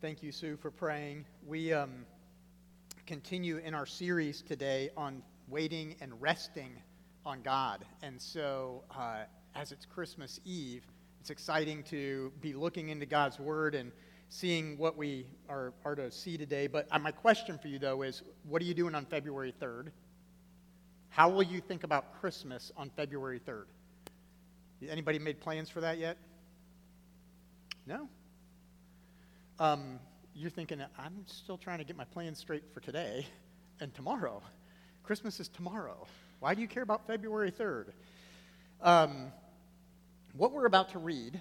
Thank you, Sue, for praying. We um, continue in our series today on waiting and resting on God. And so, uh, as it's Christmas Eve, it's exciting to be looking into God's Word and seeing what we are, are to see today. But uh, my question for you, though, is what are you doing on February 3rd? How will you think about Christmas on February 3rd? Anybody made plans for that yet? No? Um, you're thinking, I'm still trying to get my plans straight for today and tomorrow. Christmas is tomorrow. Why do you care about February 3rd? Um, what we're about to read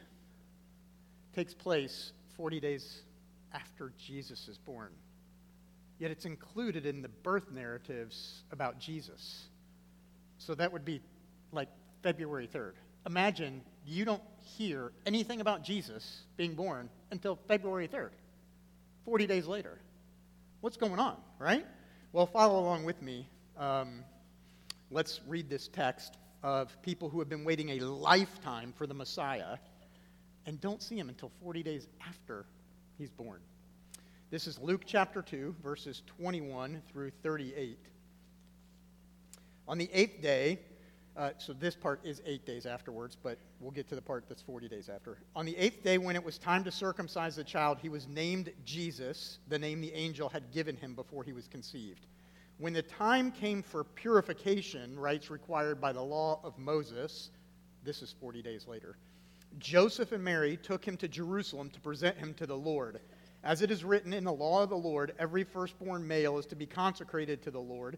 takes place 40 days after Jesus is born. Yet it's included in the birth narratives about Jesus. So that would be like February 3rd. Imagine you don't hear anything about Jesus being born until February 3rd, 40 days later. What's going on, right? Well, follow along with me. Um, let's read this text of people who have been waiting a lifetime for the Messiah and don't see him until 40 days after he's born. This is Luke chapter 2, verses 21 through 38. On the eighth day, uh, so this part is eight days afterwards, but we'll get to the part that's 40 days after. On the eighth day, when it was time to circumcise the child, he was named Jesus, the name the angel had given him before he was conceived. When the time came for purification, rites required by the law of Moses, this is 40 days later, Joseph and Mary took him to Jerusalem to present him to the Lord. As it is written in the law of the Lord, every firstborn male is to be consecrated to the Lord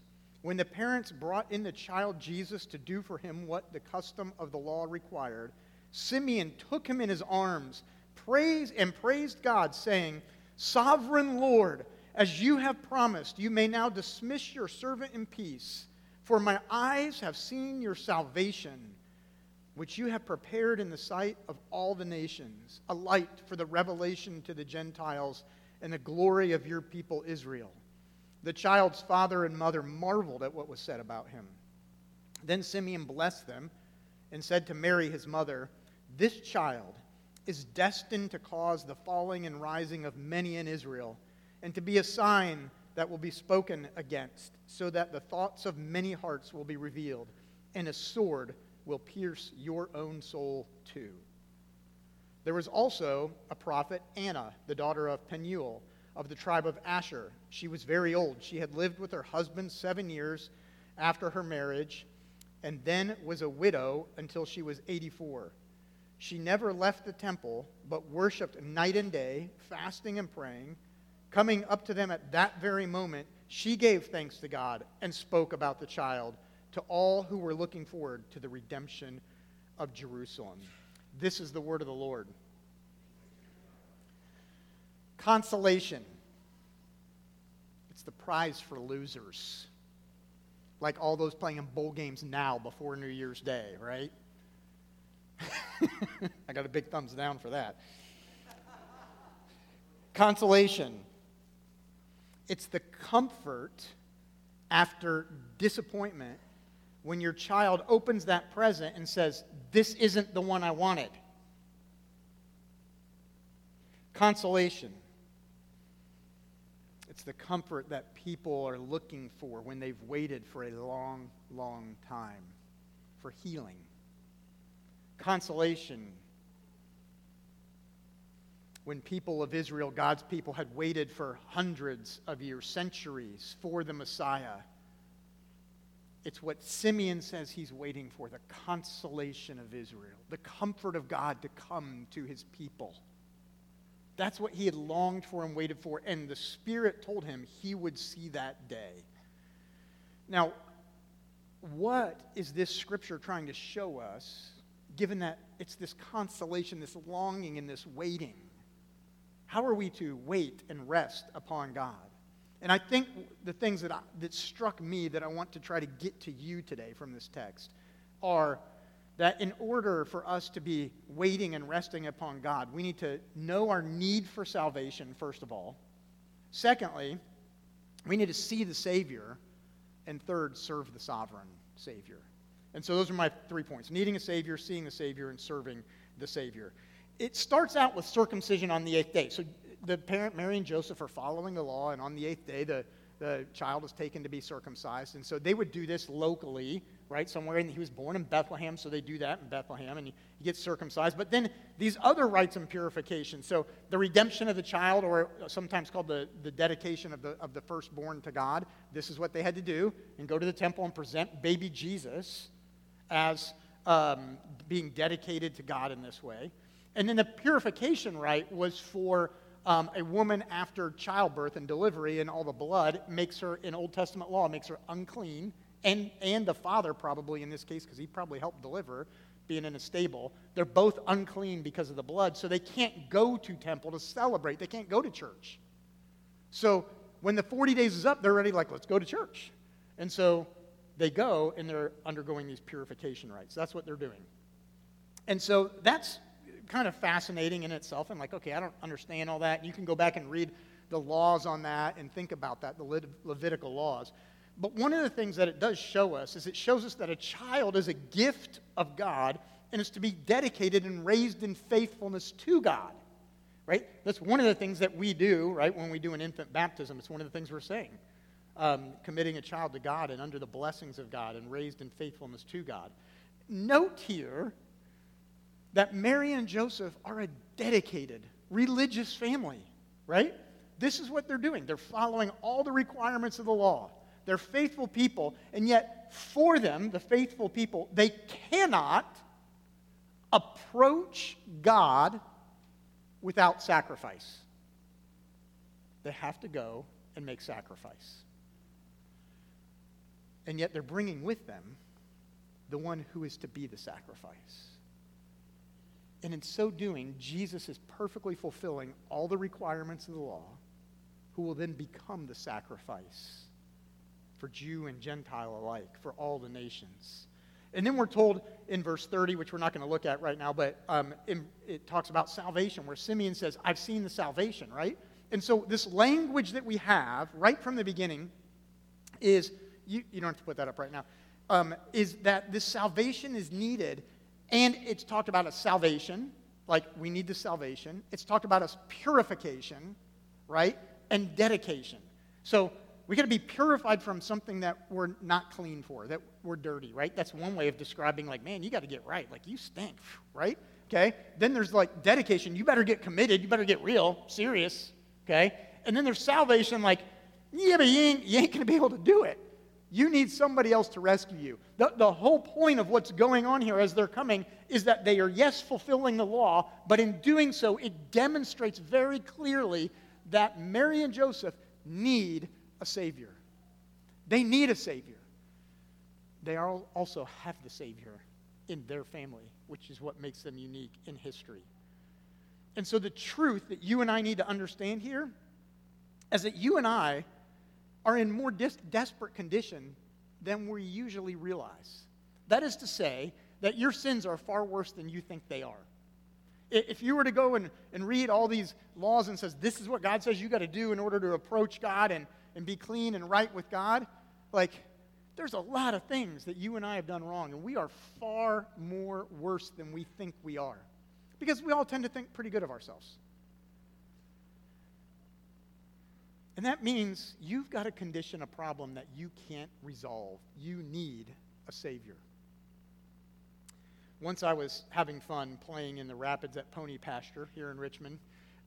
When the parents brought in the child Jesus to do for him what the custom of the law required, Simeon took him in his arms, praised and praised God, saying, Sovereign Lord, as you have promised, you may now dismiss your servant in peace, for my eyes have seen your salvation, which you have prepared in the sight of all the nations, a light for the revelation to the Gentiles and the glory of your people Israel. The child's father and mother marveled at what was said about him. Then Simeon blessed them and said to Mary, his mother, This child is destined to cause the falling and rising of many in Israel, and to be a sign that will be spoken against, so that the thoughts of many hearts will be revealed, and a sword will pierce your own soul too. There was also a prophet, Anna, the daughter of Penuel of the tribe of Asher. She was very old. She had lived with her husband seven years after her marriage, and then was a widow until she was 84. She never left the temple, but worshiped night and day, fasting and praying. Coming up to them at that very moment, she gave thanks to God and spoke about the child to all who were looking forward to the redemption of Jerusalem. This is the word of the Lord. Consolation. It's the prize for losers. Like all those playing in bowl games now before New Year's Day, right? I got a big thumbs down for that. Consolation. It's the comfort after disappointment when your child opens that present and says, This isn't the one I wanted. Consolation. It's the comfort that people are looking for when they've waited for a long, long time for healing. Consolation. When people of Israel, God's people, had waited for hundreds of years, centuries for the Messiah. It's what Simeon says he's waiting for the consolation of Israel, the comfort of God to come to his people. That's what he had longed for and waited for, and the Spirit told him he would see that day. Now, what is this scripture trying to show us, given that it's this consolation, this longing, and this waiting? how are we to wait and rest upon God? And I think the things that, I, that struck me that I want to try to get to you today from this text are that in order for us to be waiting and resting upon God, we need to know our need for salvation, first of all. Secondly, we need to see the Savior. And third, serve the sovereign Savior. And so those are my three points needing a Savior, seeing the Savior, and serving the Savior. It starts out with circumcision on the eighth day. So the parent, Mary and Joseph, are following the law, and on the eighth day, the, the child is taken to be circumcised. And so they would do this locally, right? Somewhere, and he was born in Bethlehem, so they do that in Bethlehem, and he, he gets circumcised. But then these other rites and purification, so the redemption of the child, or sometimes called the, the dedication of the, of the firstborn to God, this is what they had to do, and go to the temple and present baby Jesus as um, being dedicated to God in this way. And then the purification rite was for um, a woman after childbirth and delivery and all the blood makes her, in Old Testament law, makes her unclean. And, and the father, probably in this case, because he probably helped deliver, being in a stable, they're both unclean because of the blood, so they can't go to temple to celebrate. They can't go to church. So when the 40 days is up, they're ready, like, let's go to church. And so they go and they're undergoing these purification rites. That's what they're doing. And so that's kind of fascinating in itself. I'm like, okay, I don't understand all that. You can go back and read the laws on that and think about that, the Le- Levitical laws. But one of the things that it does show us is it shows us that a child is a gift of God and is to be dedicated and raised in faithfulness to God. Right? That's one of the things that we do, right, when we do an infant baptism. It's one of the things we're saying. Um, committing a child to God and under the blessings of God and raised in faithfulness to God. Note here that Mary and Joseph are a dedicated religious family, right? This is what they're doing. They're following all the requirements of the law. They're faithful people, and yet for them, the faithful people, they cannot approach God without sacrifice. They have to go and make sacrifice. And yet they're bringing with them the one who is to be the sacrifice. And in so doing, Jesus is perfectly fulfilling all the requirements of the law, who will then become the sacrifice for Jew and Gentile alike, for all the nations. And then we're told in verse 30, which we're not going to look at right now, but um, in, it talks about salvation, where Simeon says, I've seen the salvation, right? And so this language that we have right from the beginning is, you, you don't have to put that up right now, um, is that this salvation is needed and it's talked about as salvation, like we need the salvation. It's talked about as purification, right? And dedication. So we got to be purified from something that we're not clean for, that we're dirty, right? That's one way of describing, like, man, you got to get right. Like, you stink, right? Okay? Then there's like dedication. You better get committed. You better get real, serious, okay? And then there's salvation, like, yeah, but you ain't, you ain't going to be able to do it. You need somebody else to rescue you. The, the whole point of what's going on here as they're coming is that they are, yes, fulfilling the law, but in doing so, it demonstrates very clearly that Mary and Joseph need a Savior. They need a Savior. They also have the Savior in their family, which is what makes them unique in history. And so, the truth that you and I need to understand here is that you and I are in more dis- desperate condition than we usually realize. That is to say, that your sins are far worse than you think they are. If you were to go and, and read all these laws and says, this is what God says you got to do in order to approach God and, and be clean and right with God, like, there's a lot of things that you and I have done wrong, and we are far more worse than we think we are. Because we all tend to think pretty good of ourselves. And that means you've got a condition, a problem that you can't resolve. You need a Savior. Once I was having fun playing in the rapids at Pony Pasture here in Richmond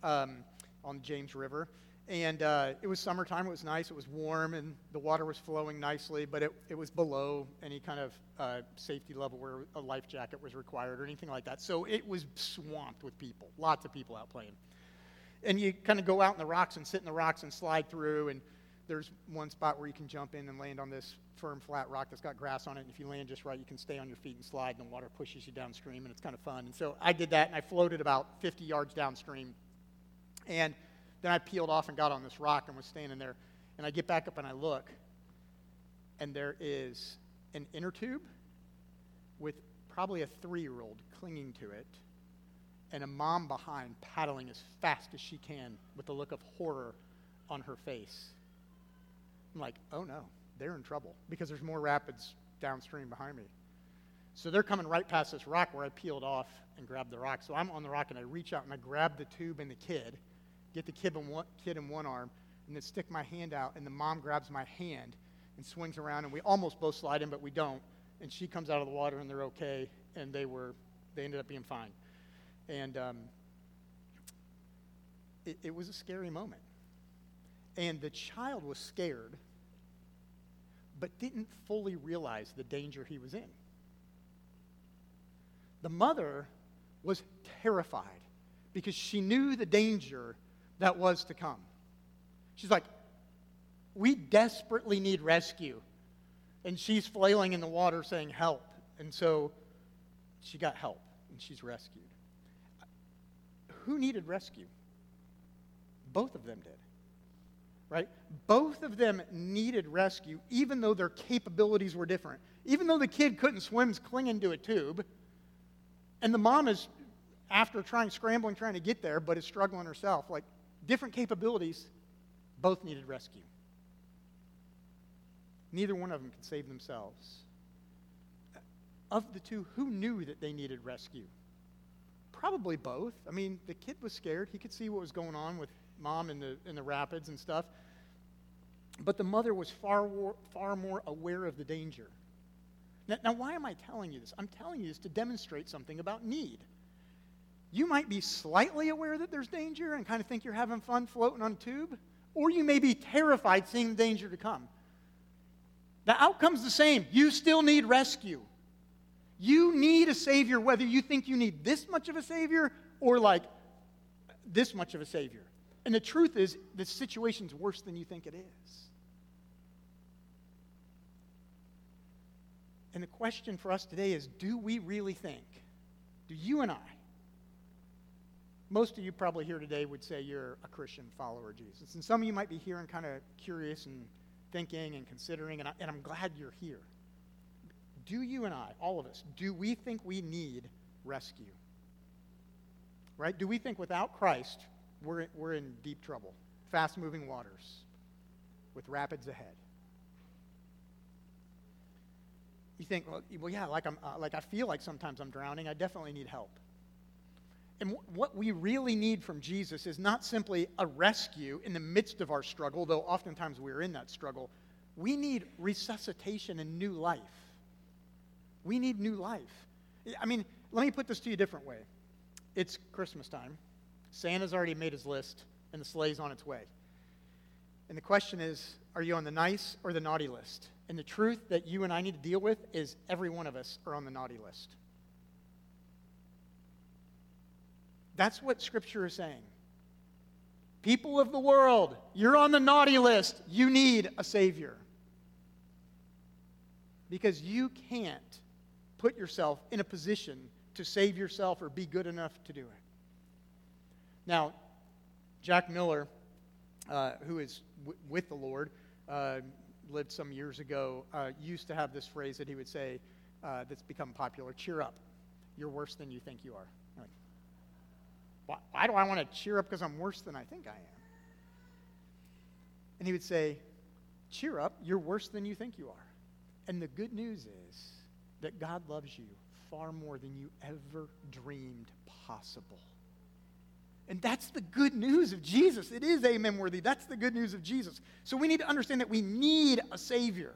um, on the James River. And uh, it was summertime, it was nice, it was warm, and the water was flowing nicely, but it, it was below any kind of uh, safety level where a life jacket was required or anything like that. So it was swamped with people, lots of people out playing and you kind of go out in the rocks and sit in the rocks and slide through. And there's one spot where you can jump in and land on this firm, flat rock that's got grass on it. And if you land just right, you can stay on your feet and slide, and the water pushes you downstream, and it's kind of fun. And so I did that, and I floated about 50 yards downstream. And then I peeled off and got on this rock and was standing there. And I get back up and I look, and there is an inner tube with probably a three year old clinging to it, and a mom behind paddling as fast as she can with a look of horror on her face. I'm like, oh no, they're in trouble because there's more rapids downstream behind me. So they're coming right past this rock where I peeled off and grabbed the rock. So I'm on the rock and I reach out and I grab the tube and the kid, get the kid in one, kid in one arm, and then stick my hand out, and the mom grabs my hand and swings around, and we almost both slide in, but we don't. And she comes out of the water and they're okay, and they were they ended up being fine. And um, it, it was a scary moment. And the child was scared, but didn't fully realize the danger he was in. The mother was terrified because she knew the danger that was to come. She's like, We desperately need rescue. And she's flailing in the water saying, Help. And so she got help and she's rescued. Who needed rescue? Both of them did. Right? Both of them needed rescue, even though their capabilities were different. Even though the kid couldn't swim, is clinging to a tube, and the mom is, after trying, scrambling, trying to get there, but is struggling herself. Like, different capabilities, both needed rescue. Neither one of them could save themselves. Of the two, who knew that they needed rescue? Probably both. I mean, the kid was scared. He could see what was going on with mom in the, in the rapids and stuff. But the mother was far, far more aware of the danger. Now, now, why am I telling you this? I'm telling you this to demonstrate something about need. You might be slightly aware that there's danger and kind of think you're having fun floating on a tube, or you may be terrified seeing the danger to come. The outcome's the same. You still need rescue. You need a Savior, whether you think you need this much of a Savior or like this much of a Savior. And the truth is, the situation's worse than you think it is. And the question for us today is do we really think, do you and I, most of you probably here today would say you're a Christian follower of Jesus. And some of you might be here and kind of curious and thinking and considering, and, I, and I'm glad you're here. Do you and I, all of us, do we think we need rescue? Right? Do we think without Christ, we're, we're in deep trouble, fast moving waters with rapids ahead? You think, well, well yeah, like, I'm, uh, like I feel like sometimes I'm drowning. I definitely need help. And what we really need from Jesus is not simply a rescue in the midst of our struggle, though oftentimes we're in that struggle. We need resuscitation and new life. We need new life. I mean, let me put this to you a different way. It's Christmas time. Santa's already made his list, and the sleigh's on its way. And the question is are you on the nice or the naughty list? And the truth that you and I need to deal with is every one of us are on the naughty list. That's what Scripture is saying. People of the world, you're on the naughty list. You need a Savior. Because you can't put yourself in a position to save yourself or be good enough to do it. Now, Jack Miller, uh, who is w- with the Lord, uh, lived some years ago, uh, used to have this phrase that he would say uh, that's become popular cheer up. You're worse than you think you are. Why do I want to cheer up because I'm worse than I think I am? And he would say, cheer up, you're worse than you think you are. And the good news is that God loves you far more than you ever dreamed possible. And that's the good news of Jesus. It is amen worthy. That's the good news of Jesus. So we need to understand that we need a Savior.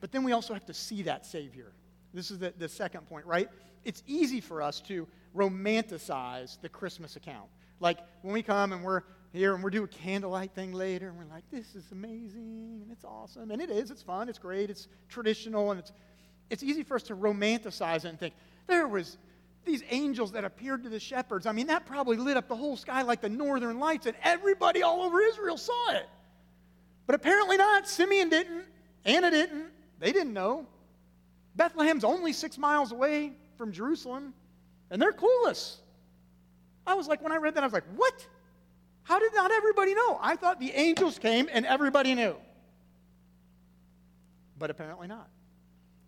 But then we also have to see that Savior. This is the, the second point, right? It's easy for us to romanticize the Christmas account. Like when we come and we're here and we're doing a candlelight thing later, and we're like, this is amazing and it's awesome. And it is, it's fun, it's great, it's traditional, and it's, it's easy for us to romanticize it and think, there was these angels that appeared to the shepherds, I mean, that probably lit up the whole sky like the northern lights, and everybody all over Israel saw it. But apparently not. Simeon didn't. Anna didn't. They didn't know. Bethlehem's only six miles away from Jerusalem, and they're clueless. I was like, when I read that, I was like, what? How did not everybody know? I thought the angels came and everybody knew. But apparently not.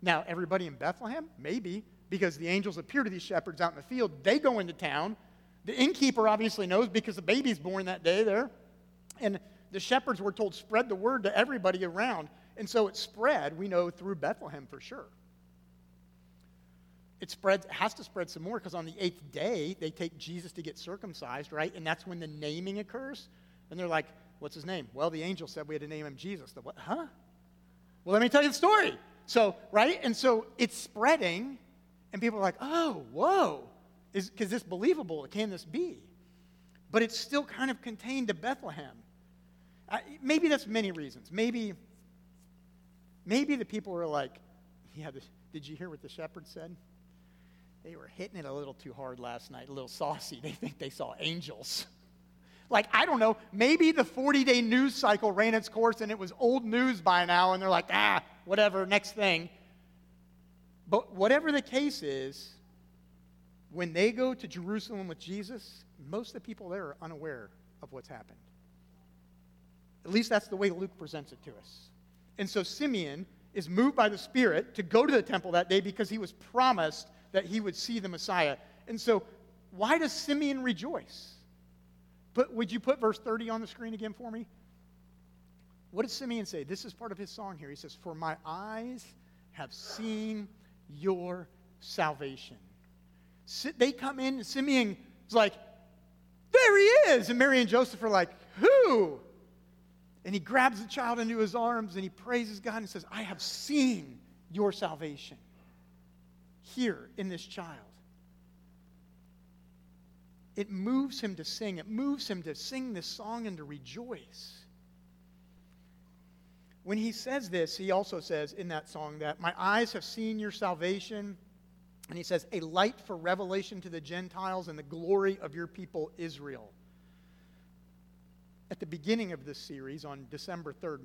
Now, everybody in Bethlehem? Maybe, because the angels appear to these shepherds out in the field. They go into town. The innkeeper obviously knows because the baby's born that day there. And the shepherds were told, spread the word to everybody around. And so it spread, we know, through Bethlehem for sure. It spreads, has to spread some more because on the eighth day, they take Jesus to get circumcised, right? And that's when the naming occurs. And they're like, what's his name? Well, the angel said we had to name him Jesus. The what? Huh? Well, let me tell you the story. So, right? And so it's spreading, and people are like, oh, whoa. Is, is this believable? Can this be? But it's still kind of contained to Bethlehem. I, maybe that's many reasons. Maybe, maybe the people were like, yeah, did you hear what the shepherd said? They were hitting it a little too hard last night, a little saucy. They think they saw angels. Like, I don't know, maybe the 40 day news cycle ran its course and it was old news by now, and they're like, ah, whatever, next thing. But whatever the case is, when they go to Jerusalem with Jesus, most of the people there are unaware of what's happened. At least that's the way Luke presents it to us. And so Simeon is moved by the Spirit to go to the temple that day because he was promised that he would see the Messiah. And so, why does Simeon rejoice? But would you put verse 30 on the screen again for me? What does Simeon say? This is part of his song here. He says, For my eyes have seen your salvation. They come in, and Simeon is like, There he is. And Mary and Joseph are like, Who? And he grabs the child into his arms and he praises God and says, I have seen your salvation here in this child. It moves him to sing, it moves him to sing this song and to rejoice. When he says this, he also says in that song that, My eyes have seen your salvation. And he says, A light for revelation to the Gentiles and the glory of your people Israel. At the beginning of this series, on December 3rd,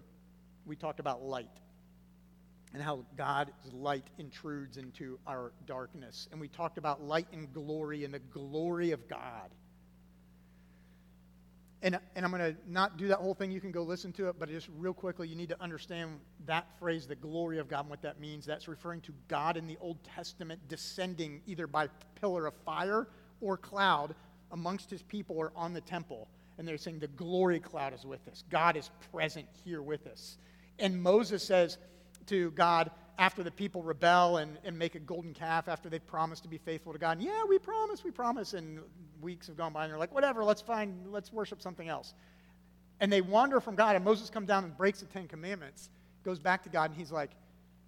we talked about light and how God's light intrudes into our darkness. And we talked about light and glory and the glory of God. And, and I'm going to not do that whole thing. You can go listen to it, but just real quickly, you need to understand that phrase, the glory of God, and what that means. That's referring to God in the Old Testament descending either by pillar of fire or cloud amongst his people or on the temple. And they're saying the glory cloud is with us. God is present here with us. And Moses says, to God after the people rebel and, and make a golden calf after they've promised to be faithful to God. And, yeah, we promise, we promise. And weeks have gone by and they're like, whatever, let's find, let's worship something else. And they wander from God, and Moses comes down and breaks the Ten Commandments, goes back to God, and he's like,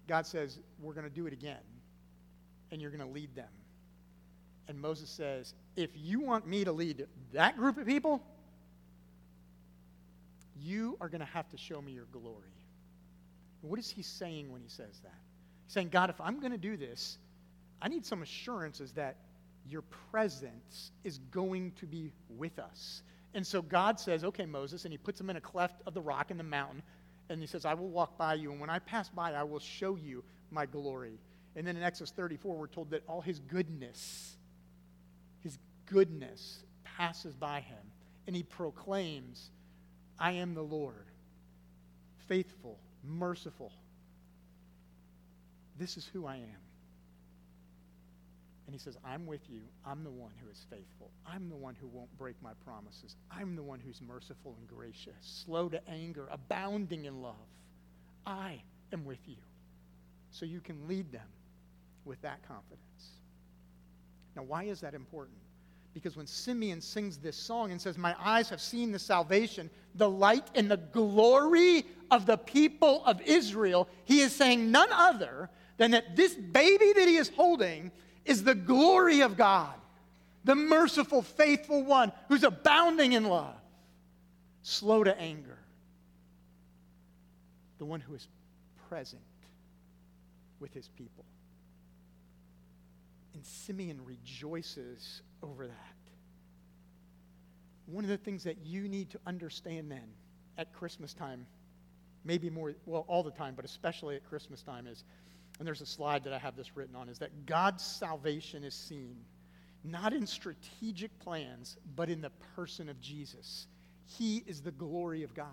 God says, we're going to do it again, and you're going to lead them. And Moses says, if you want me to lead that group of people, you are going to have to show me your glory. What is he saying when he says that? He's saying, God, if I'm going to do this, I need some assurances that your presence is going to be with us. And so God says, okay, Moses, and he puts him in a cleft of the rock in the mountain, and he says, I will walk by you, and when I pass by, I will show you my glory. And then in Exodus 34, we're told that all his goodness, his goodness passes by him, and he proclaims, I am the Lord, faithful merciful. This is who I am. And he says, I'm with you. I'm the one who is faithful. I'm the one who won't break my promises. I'm the one who's merciful and gracious, slow to anger, abounding in love. I am with you. So you can lead them with that confidence. Now, why is that important? Because when Simeon sings this song and says, My eyes have seen the salvation, the light and the glory of the people of Israel, he is saying none other than that this baby that he is holding is the glory of God, the merciful, faithful one who's abounding in love, slow to anger, the one who is present with his people. And Simeon rejoices over that. One of the things that you need to understand then at Christmas time maybe more, well, all the time, but especially at Christmas time, is, and there's a slide that I have this written on, is that God's salvation is seen not in strategic plans, but in the person of Jesus. He is the glory of God.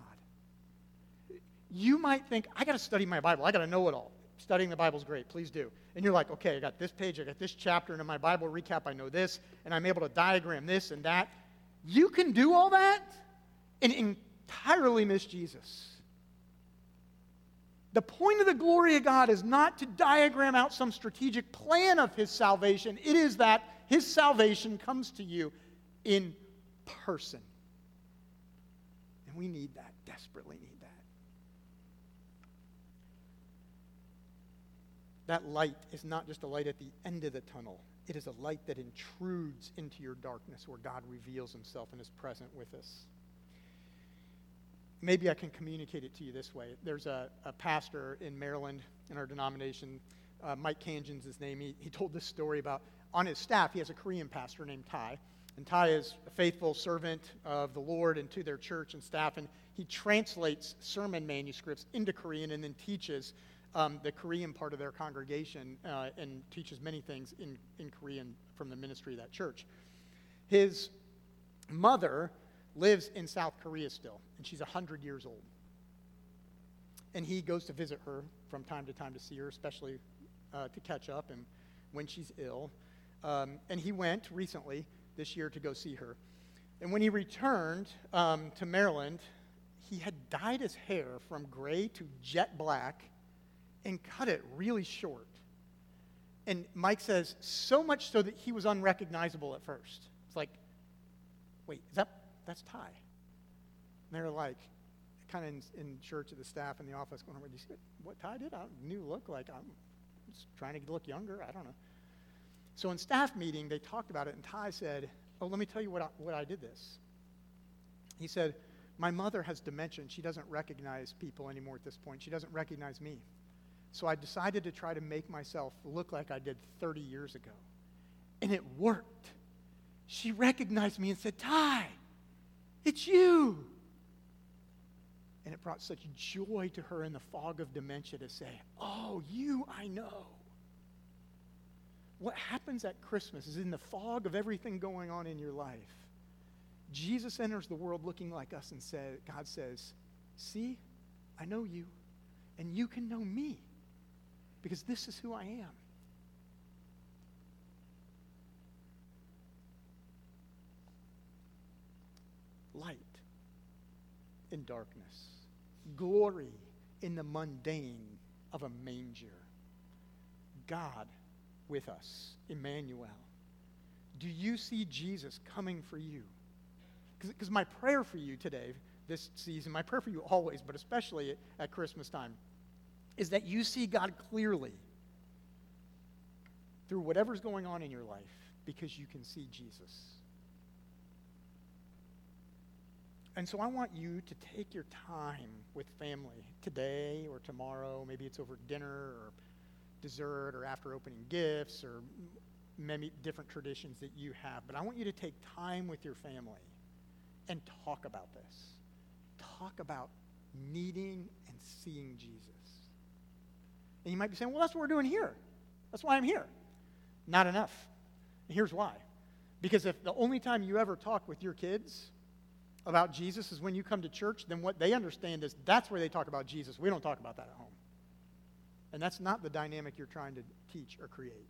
You might think, I got to study my Bible. I got to know it all. Studying the Bible is great. Please do. And you're like, okay, I got this page, I got this chapter, and in my Bible recap, I know this, and I'm able to diagram this and that. You can do all that and entirely miss Jesus. The point of the glory of God is not to diagram out some strategic plan of His salvation, it is that His salvation comes to you in person. And we need that, desperately need that. Light is not just a light at the end of the tunnel. It is a light that intrudes into your darkness where God reveals himself and is present with us maybe I can communicate it to you this way. There's a, a pastor in Maryland in our denomination, uh, Mike Khandjian's his name. He, he told this story about on his staff, he has a Korean pastor named Ty. And Ty is a faithful servant of the Lord and to their church and staff. And he translates sermon manuscripts into Korean and then teaches um, the Korean part of their congregation uh, and teaches many things in, in Korean from the ministry of that church. His mother lives in South Korea still, and she's 100 years old. And he goes to visit her from time to time to see her, especially uh, to catch up and when she's ill. Um, and he went recently this year to go see her. And when he returned um, to Maryland, he had dyed his hair from gray to jet black and cut it really short. And Mike says, so much so that he was unrecognizable at first. It's like, wait, is that that's Ty. And they're like, kind of in, in, church at the staff in the office going, what, you see what Ty did? I knew look like I'm trying to look younger. I don't know. So in staff meeting, they talked about it, and Ty said, oh, let me tell you what I, what I did this. He said, my mother has dementia, she doesn't recognize people anymore at this point. She doesn't recognize me. So I decided to try to make myself look like I did 30 years ago. And it worked. She recognized me and said, Ty, it's you. And it brought such joy to her in the fog of dementia to say, Oh, you I know. What happens at Christmas is in the fog of everything going on in your life. Jesus enters the world looking like us and say, God says, See, I know you, and you can know me because this is who I am. light in darkness, glory in the mundane of a manger. God with us, Emmanuel. Do you see Jesus coming for you? Because my prayer for you today, this season, my prayer for you always, but especially at, Christmas time, is that you see God clearly through whatever's going on in your life because you can see Jesus. And so I want you to take your time with family today or tomorrow. Maybe it's over dinner or dessert or after opening gifts or many different traditions that you have. But I want you to take time with your family and talk about this. Talk about needing and seeing Jesus. And you might be saying, well, that's what we're doing here. That's why I'm here. Not enough. And here's why. Because if the only time you ever talk with your kids about Jesus is when you come to church, then what they understand is that's where they talk about Jesus. We don't talk about that at home. And that's not the dynamic you're trying to teach or create.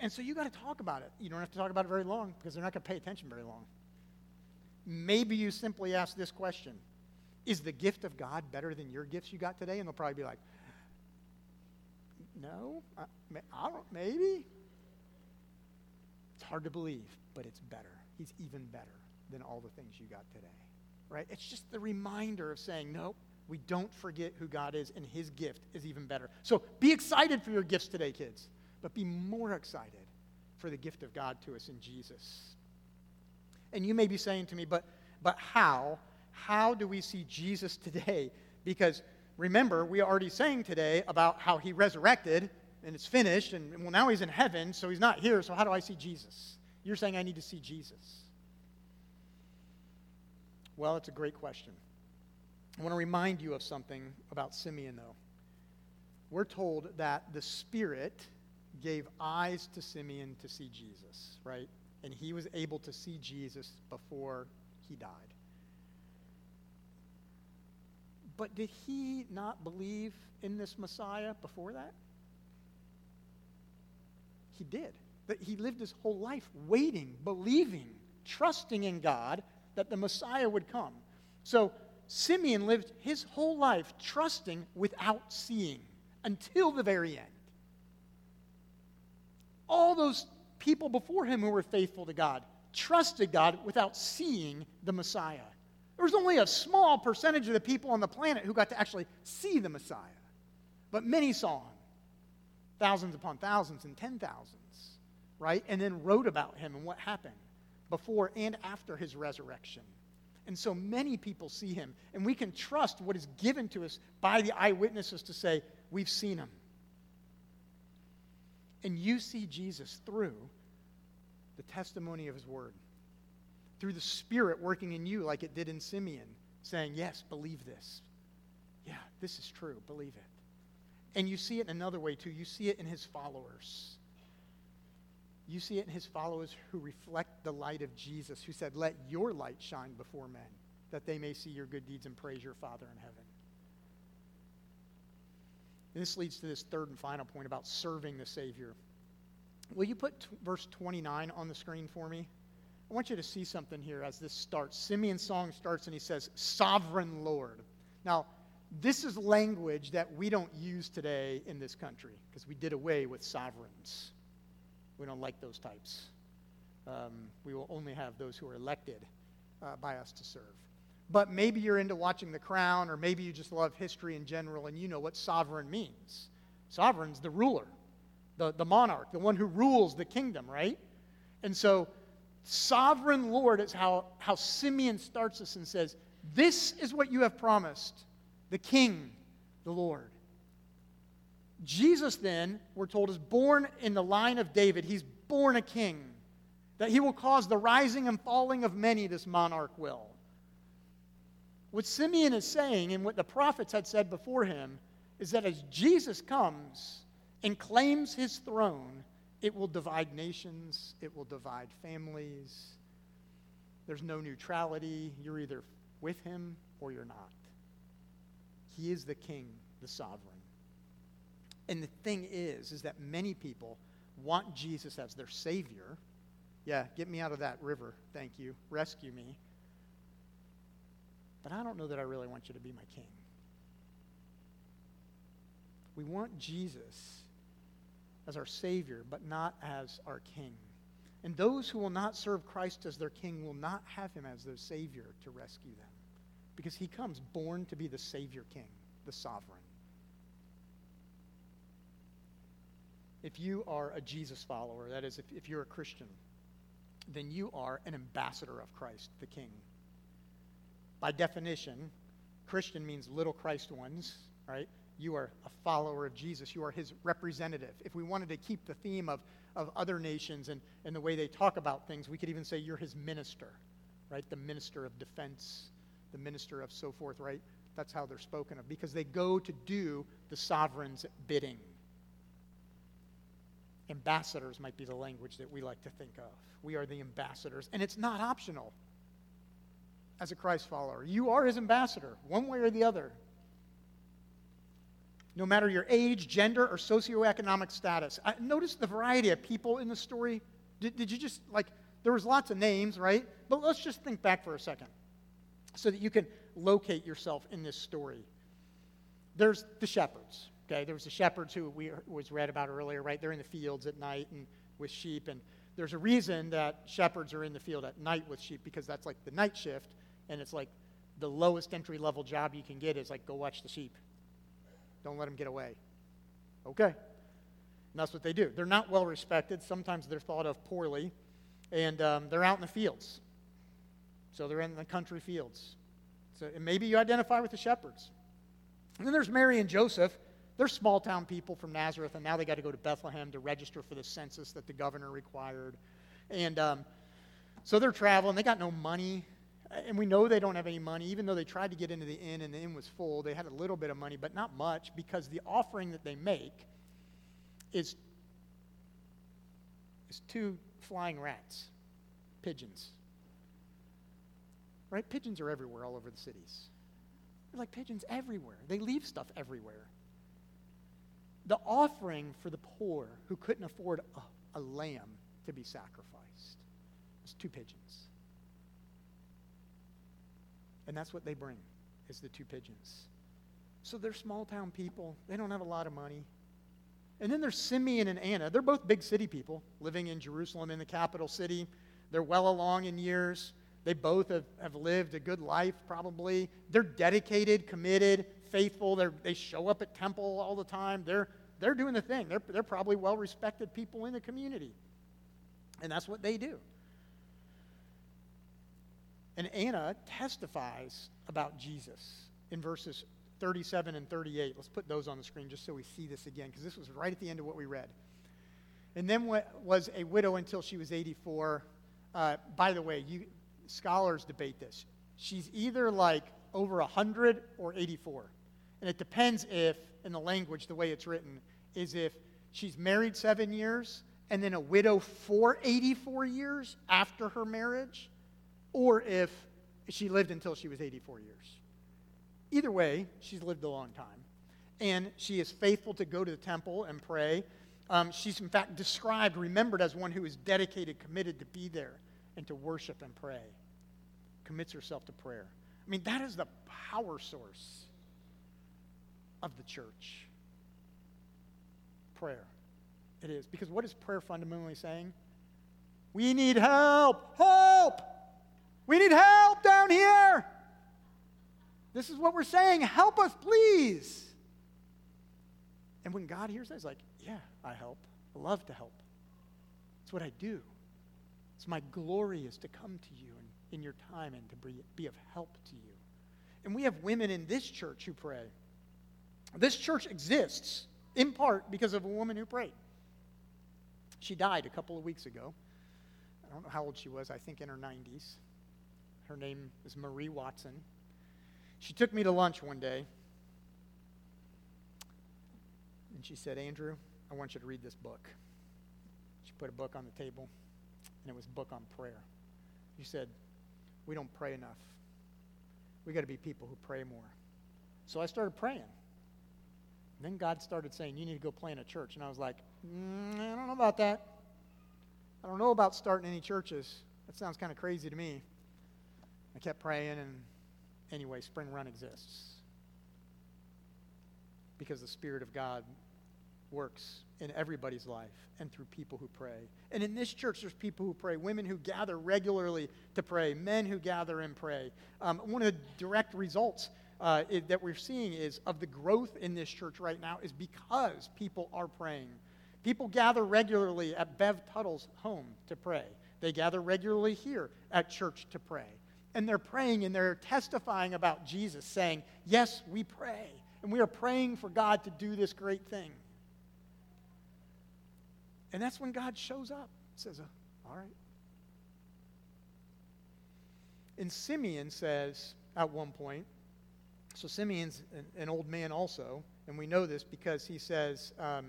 And so you got to talk about it. You don't have to talk about it very long because they're not going to pay attention very long. Maybe you simply ask this question Is the gift of God better than your gifts you got today? And they'll probably be like, No, I, I don't, maybe. It's hard to believe, but it's better. He's even better than all the things you got today. Right? It's just the reminder of saying, no, we don't forget who God is, and his gift is even better. So be excited for your gifts today, kids, but be more excited for the gift of God to us in Jesus. And you may be saying to me, but, but how? How do we see Jesus today? Because remember, we already sang today about how he resurrected and it's finished, and well, now he's in heaven, so he's not here, so how do I see Jesus? You're saying I need to see Jesus. Well, it's a great question. I want to remind you of something about Simeon, though. We're told that the Spirit gave eyes to Simeon to see Jesus, right? And he was able to see Jesus before he died. But did he not believe in this Messiah before that? He did. That he lived his whole life waiting, believing, trusting in God that the Messiah would come. So Simeon lived his whole life trusting without seeing until the very end. All those people before him who were faithful to God trusted God without seeing the Messiah. There was only a small percentage of the people on the planet who got to actually see the Messiah, but many saw him. Thousands upon thousands and ten thousands, right? And then wrote about him and what happened before and after his resurrection. And so many people see him, and we can trust what is given to us by the eyewitnesses to say, We've seen him. And you see Jesus through the testimony of his word through the Spirit working in you like it did in Simeon, saying, Yes, believe this. Yeah, this is true. Believe it. And you see it in another way, too. You see it in his followers. You see it in his followers who reflect the light of Jesus, who said, Let your light shine before men, that they may see your good deeds and praise your Father in heaven. And this leads to this third and final point about serving the Savior. Will you put t- verse 29 on the screen for me? I want you to see something here as this starts. Simeon's song starts and he says, Sovereign Lord. Now, this is language that we don't use today in this country because we did away with sovereigns. We don't like those types. Um, we will only have those who are elected uh, by us to serve. But maybe you're into watching The Crown, or maybe you just love history in general and you know what sovereign means. Sovereign's the ruler, the, the monarch, the one who rules the kingdom, right? And so sovereign Lord is how, how Simeon starts us and says, This is what you have promised, the King, the Lord. Jesus, then, we're told, is born in the line of David. He's born a king. That he will cause the rising and falling of many, this monarch will. What Simeon is saying, and what the prophets had said before him, is that as Jesus comes and claims his throne, it will divide nations, it will divide families. There's no neutrality. You're either with him or you're not. He is the king, the sovereign. And the thing is, is that many people want Jesus as their savior. Yeah, get me out of that river. Thank you. Rescue me. But I don't know that I really want you to be my king. We want Jesus as our Savior, but not as our King. And those who will not serve Christ as their King will not have him as their Savior to rescue them. Because he comes born to be the Savior King, the sovereign. If you are a Jesus follower, that is, if, if you're a Christian, then you are an ambassador of Christ, the King. By definition, Christian means little Christ ones, right? You are a follower of Jesus. You are his representative. If we wanted to keep the theme of, of other nations and, and the way they talk about things, we could even say you're his minister, right? The minister of defense, the minister of so forth, right? That's how they're spoken of because they go to do the sovereign's bidding. Ambassadors might be the language that we like to think of. We are the ambassadors, and it's not optional as a Christ follower. You are his ambassador, one way or the other no matter your age, gender, or socioeconomic status. I, notice the variety of people in the story. Did, did you just, like, there was lots of names, right? But let's just think back for a second so that you can locate yourself in this story. There's the shepherds, okay? There was the shepherds who we was read about earlier, right? They're in the fields at night and with sheep, and there's a reason that shepherds are in the field at night with sheep because that's like the night shift, and it's like the lowest entry level job you can get is like go watch the sheep, don't let them get away. Okay. And that's what they do. They're not well respected. Sometimes they're thought of poorly. And um, they're out in the fields. So they're in the country fields. So and maybe you identify with the shepherds. And then there's Mary and Joseph. They're small town people from Nazareth, and now they got to go to Bethlehem to register for the census that the governor required. And um, so they're traveling. They got no money. And we know they don't have any money, even though they tried to get into the inn and the inn was full. They had a little bit of money, but not much because the offering that they make is, is two flying rats, pigeons. Right? Pigeons are everywhere, all over the cities. They're like pigeons everywhere. They leave stuff everywhere. The offering for the poor who couldn't afford a, a lamb to be sacrificed was two pigeons. And that's what they bring, is the two pigeons. So they're small town people. They don't have a lot of money. And then there's Simeon and Anna. They're both big city people living in Jerusalem, in the capital city. They're well along in years. They both have, have lived a good life, probably. They're dedicated, committed, faithful. They're, they show up at temple all the time. They're, they're doing the thing. They're, they're probably well respected people in the community. And that's what they do. And Anna testifies about Jesus in verses 37 and 38. Let's put those on the screen just so we see this again, because this was right at the end of what we read. And then was a widow until she was 84. Uh, by the way, you, scholars debate this. She's either like over 100 or 84. And it depends if, in the language, the way it's written, is if she's married seven years and then a widow for 84 years after her marriage, or if she lived until she was 84 years. Either way, she's lived a long time. And she is faithful to go to the temple and pray. Um, she's, in fact, described, remembered as one who is dedicated, committed to be there and to worship and pray. Commits herself to prayer. I mean, that is the power source of the church. Prayer. It is. Because what is prayer fundamentally saying? We need help! Help! We need help down here! This is what we're saying. Help us, please. And when God hears that, he's like, Yeah, I help. I love to help. It's what I do. It's my glory is to come to you in, in your time and to be of help to you. And we have women in this church who pray. This church exists in part because of a woman who prayed. She died a couple of weeks ago. I don't know how old she was, I think in her 90s. Her name is Marie Watson. She took me to lunch one day, and she said, Andrew, I want you to read this book. She put a book on the table, and it was a book on prayer. She said, We don't pray enough. We got to be people who pray more. So I started praying. And then God started saying, You need to go play in a church. And I was like, mm, I don't know about that. I don't know about starting any churches. That sounds kind of crazy to me. I kept praying, and anyway, Spring Run exists. Because the Spirit of God works in everybody's life and through people who pray. And in this church, there's people who pray, women who gather regularly to pray, men who gather and pray. Um, one of the direct results uh, it, that we're seeing is of the growth in this church right now is because people are praying. People gather regularly at Bev Tuttle's home to pray. They gather regularly here at church to pray and they're praying and they're testifying about Jesus, saying, Yes, we pray. And we are praying for God to do this great thing. And that's when God shows up. Says, All right. And Simeon says at one point, so Simeon's an, an old man also, and we know this because he says, um,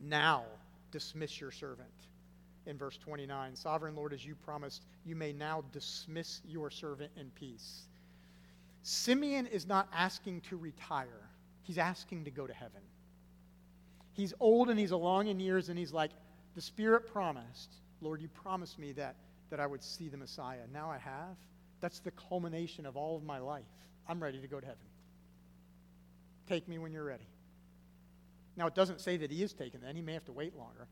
Now dismiss your servant in verse 29. Sovereign Lord, as you promised, you may now dismiss your servant in peace. Simeon is not asking to retire, he's asking to go to heaven. He's old and he's along in years, and he's like, The Spirit promised, Lord, you promised me that, that I would see the Messiah. Now I have. That's the culmination of all of my life. I'm ready to go to heaven. Take me when you're ready. Now, it doesn't say that he is taken then. He may have to wait longer.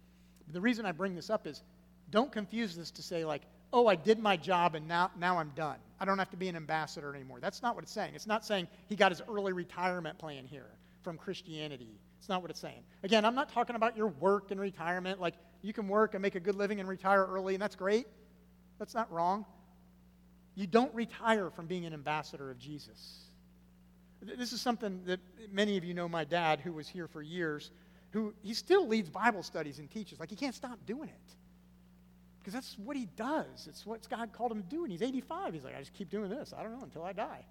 The reason I bring this up is don't confuse this to say, like, oh, I did my job and now, now I'm done. I don't have to be an ambassador anymore. That's not what it's saying. It's not saying he got his early retirement plan here from Christianity. It's not what it's saying. Again, I'm not talking about your work and retirement. Like, you can work and make a good living and retire early, and that's great. That's not wrong. You don't retire from being an ambassador of Jesus. This is something that many of you know my dad, who was here for years, who he still leads Bible studies and teaches. Like he can't stop doing it. Because that's what he does. It's what God called him to do. And he's 85. He's like, I just keep doing this. I don't know until I die.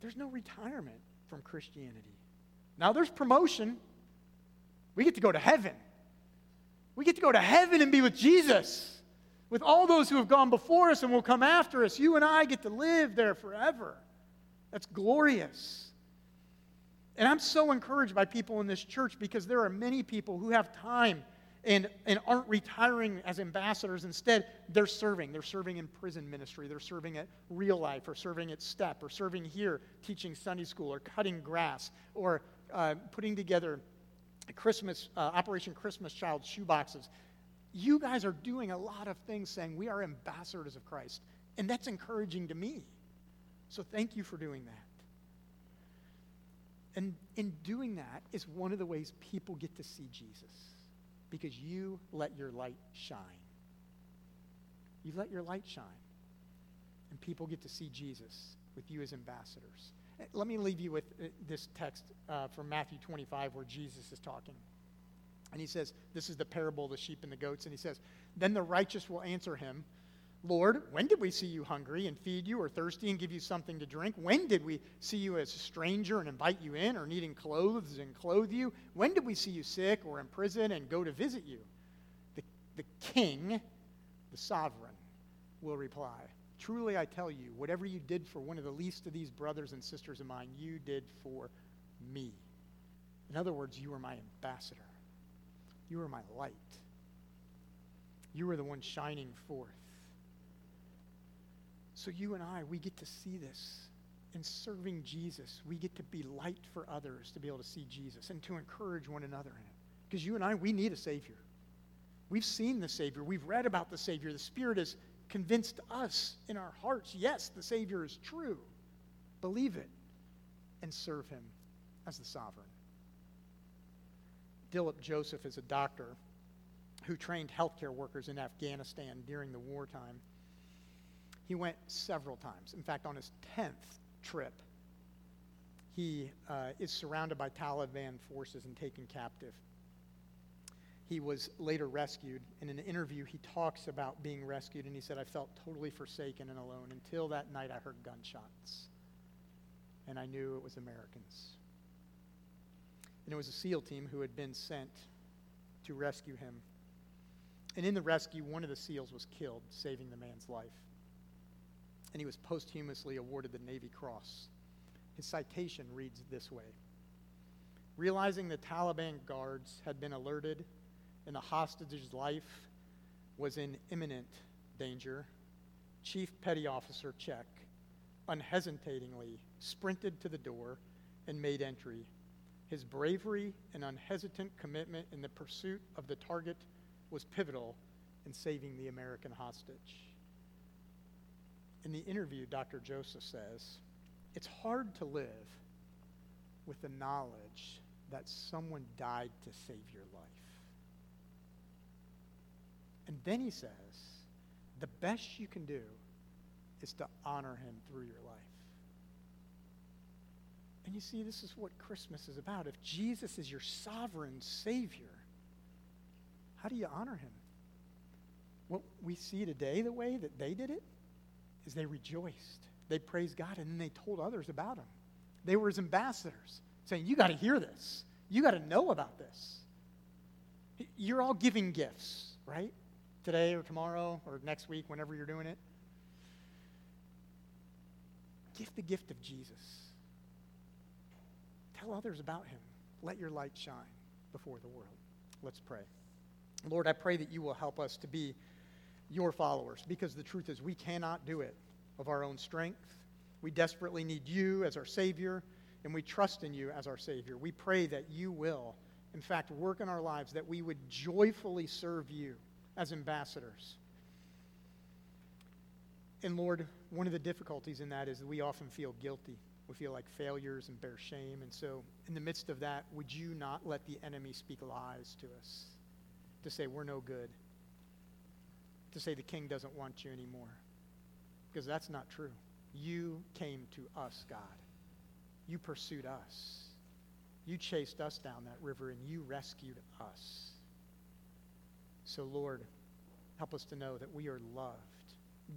There's no retirement from Christianity. Now there's promotion. We get to go to heaven. We get to go to heaven and be with Jesus. with all those who have gone before us and will come after us. You and I get to live there forever. That's glorious. And I'm so encouraged by people in this church because there are many people who have time and, and aren't retiring as ambassadors. Instead, they're serving. They're serving in prison ministry. They're serving at Real Life or serving at STEP or serving here teaching Sunday school or cutting grass or uh, putting together Christmas, uh, Operation Christmas Child shoeboxes. You guys are doing a lot of things saying we are ambassadors of Christ. And that's encouraging to me. So thank you for doing that. And in doing that is one of the ways people get to see Jesus because you let your light shine. You let your light shine. And people get to see Jesus with you as ambassadors. Eh, let me leave you with uh, this text uh, from Matthew 25 where Jesus is talking. And he says, This is the parable of the sheep and the goats. And he says, Then the righteous will answer him. Lord, when did we see you hungry and feed you, or thirsty and give you something to drink? When did we see you as a stranger and invite you in, or needing clothes and clothe you? When did we see you sick or in prison and go to visit you? The, the king, the sovereign, will reply Truly I tell you, whatever you did for one of the least of these brothers and sisters of mine, you did for me. In other words, you are my ambassador, you are my light, you are the one shining forth. So you and I, we get to see this. In serving Jesus, we get to be light for others to be able to see Jesus and to encourage one another in it. Because you and I, we need a Savior. We've seen the Savior. We've read about the Savior. The Spirit has convinced us in our hearts yes, the Savior is true. Believe it and serve Him as the sovereign. Dilip Joseph is a doctor who trained healthcare workers in Afghanistan during the wartime. He went several times. In fact, on his 10th trip, he uh, is surrounded by Taliban forces and taken captive. He was later rescued. In an interview, he talks about being rescued, and he said, I felt totally forsaken and alone. Until that night, I heard gunshots, and I knew it was Americans. And it was a SEAL team who had been sent to rescue him. And in the rescue, one of the SEALs was killed, saving the man's life and he was posthumously awarded the Navy Cross. His citation reads this way Realizing the Taliban guards had been alerted and the hostage's life was in imminent danger, Chief Petty Officer Checque unhesitatingly sprinted to the door and made entry. His bravery and unhesitant commitment in the pursuit of the target was pivotal in saving the American hostage. In the interview, Dr. Joseph says, it's hard to live with the knowledge that someone died to save your life. And then he says, the best you can do is to honor him through your life. And you see, this is what Christmas is about. If Jesus is your sovereign Savior, how do you honor him? What we see today, the way that they did it, is they rejoiced. They praised God, and then they told others about him. They were his ambassadors, saying, You got to hear this. You got to know about this. You're all giving gifts, right? Today or tomorrow or next week, whenever you're doing it. Give the gift of Jesus. Tell others about him. Let your light shine before the world. Let's pray. Lord, I pray that you will help us to be your followers because the truth is we cannot do it of our own strength. We desperately need you as our Savior, and we trust in you as our Savior. We pray that you will, in fact, work in our lives, that we would joyfully serve you as ambassadors. And Lord, one of the difficulties in that is that we often feel guilty. We feel like failures and bear shame. And so, in the midst of that, would you not let the enemy speak lies to us to say we're no good? To say the king doesn't want you anymore. Because that's not true. You came to us, God. You pursued us. You chased us down that river and you rescued us. So, Lord, help us to know that we are loved,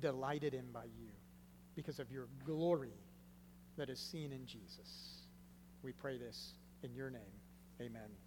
delighted in by you because of your glory that is seen in Jesus. We pray this in your name. Amen.